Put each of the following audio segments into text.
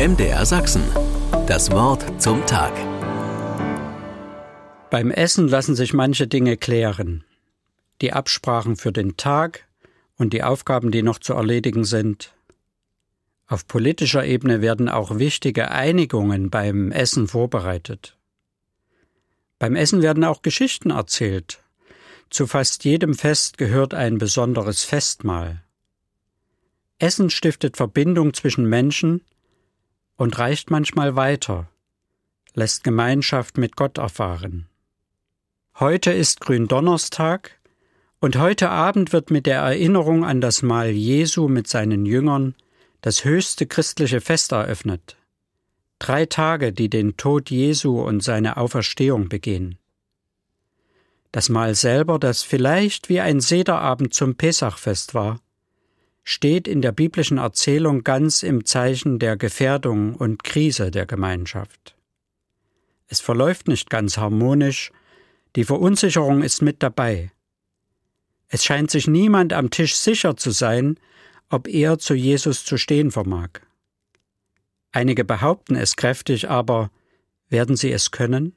MDR Sachsen. Das Wort zum Tag. Beim Essen lassen sich manche Dinge klären. Die Absprachen für den Tag und die Aufgaben, die noch zu erledigen sind. Auf politischer Ebene werden auch wichtige Einigungen beim Essen vorbereitet. Beim Essen werden auch Geschichten erzählt. Zu fast jedem Fest gehört ein besonderes Festmahl. Essen stiftet Verbindung zwischen Menschen und reicht manchmal weiter, lässt Gemeinschaft mit Gott erfahren. Heute ist Gründonnerstag und heute Abend wird mit der Erinnerung an das Mahl Jesu mit seinen Jüngern das höchste christliche Fest eröffnet. Drei Tage, die den Tod Jesu und seine Auferstehung begehen. Das Mahl selber, das vielleicht wie ein Sederabend zum Pesachfest war, steht in der biblischen Erzählung ganz im Zeichen der Gefährdung und Krise der Gemeinschaft. Es verläuft nicht ganz harmonisch, die Verunsicherung ist mit dabei. Es scheint sich niemand am Tisch sicher zu sein, ob er zu Jesus zu stehen vermag. Einige behaupten es kräftig, aber werden sie es können?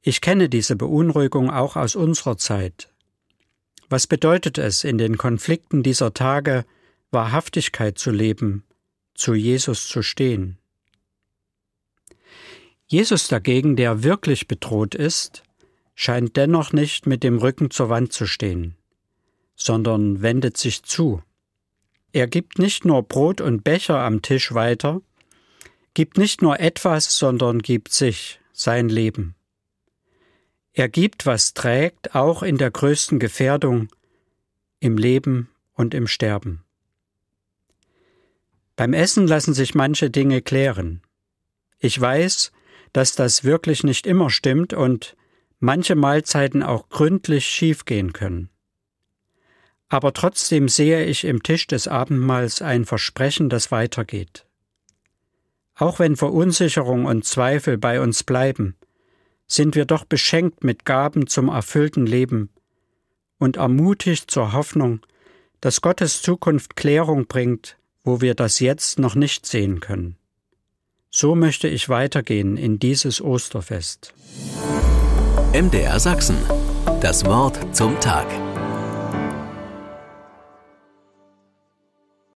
Ich kenne diese Beunruhigung auch aus unserer Zeit. Was bedeutet es, in den Konflikten dieser Tage Wahrhaftigkeit zu leben, zu Jesus zu stehen? Jesus dagegen, der wirklich bedroht ist, scheint dennoch nicht mit dem Rücken zur Wand zu stehen, sondern wendet sich zu. Er gibt nicht nur Brot und Becher am Tisch weiter, gibt nicht nur etwas, sondern gibt sich, sein Leben. Er gibt, was trägt, auch in der größten Gefährdung, im Leben und im Sterben. Beim Essen lassen sich manche Dinge klären. Ich weiß, dass das wirklich nicht immer stimmt und manche Mahlzeiten auch gründlich schiefgehen können. Aber trotzdem sehe ich im Tisch des Abendmahls ein Versprechen, das weitergeht. Auch wenn Verunsicherung und Zweifel bei uns bleiben, sind wir doch beschenkt mit Gaben zum erfüllten Leben und ermutigt zur Hoffnung, dass Gottes Zukunft Klärung bringt, wo wir das jetzt noch nicht sehen können. So möchte ich weitergehen in dieses Osterfest. MDR Sachsen. Das Wort zum Tag.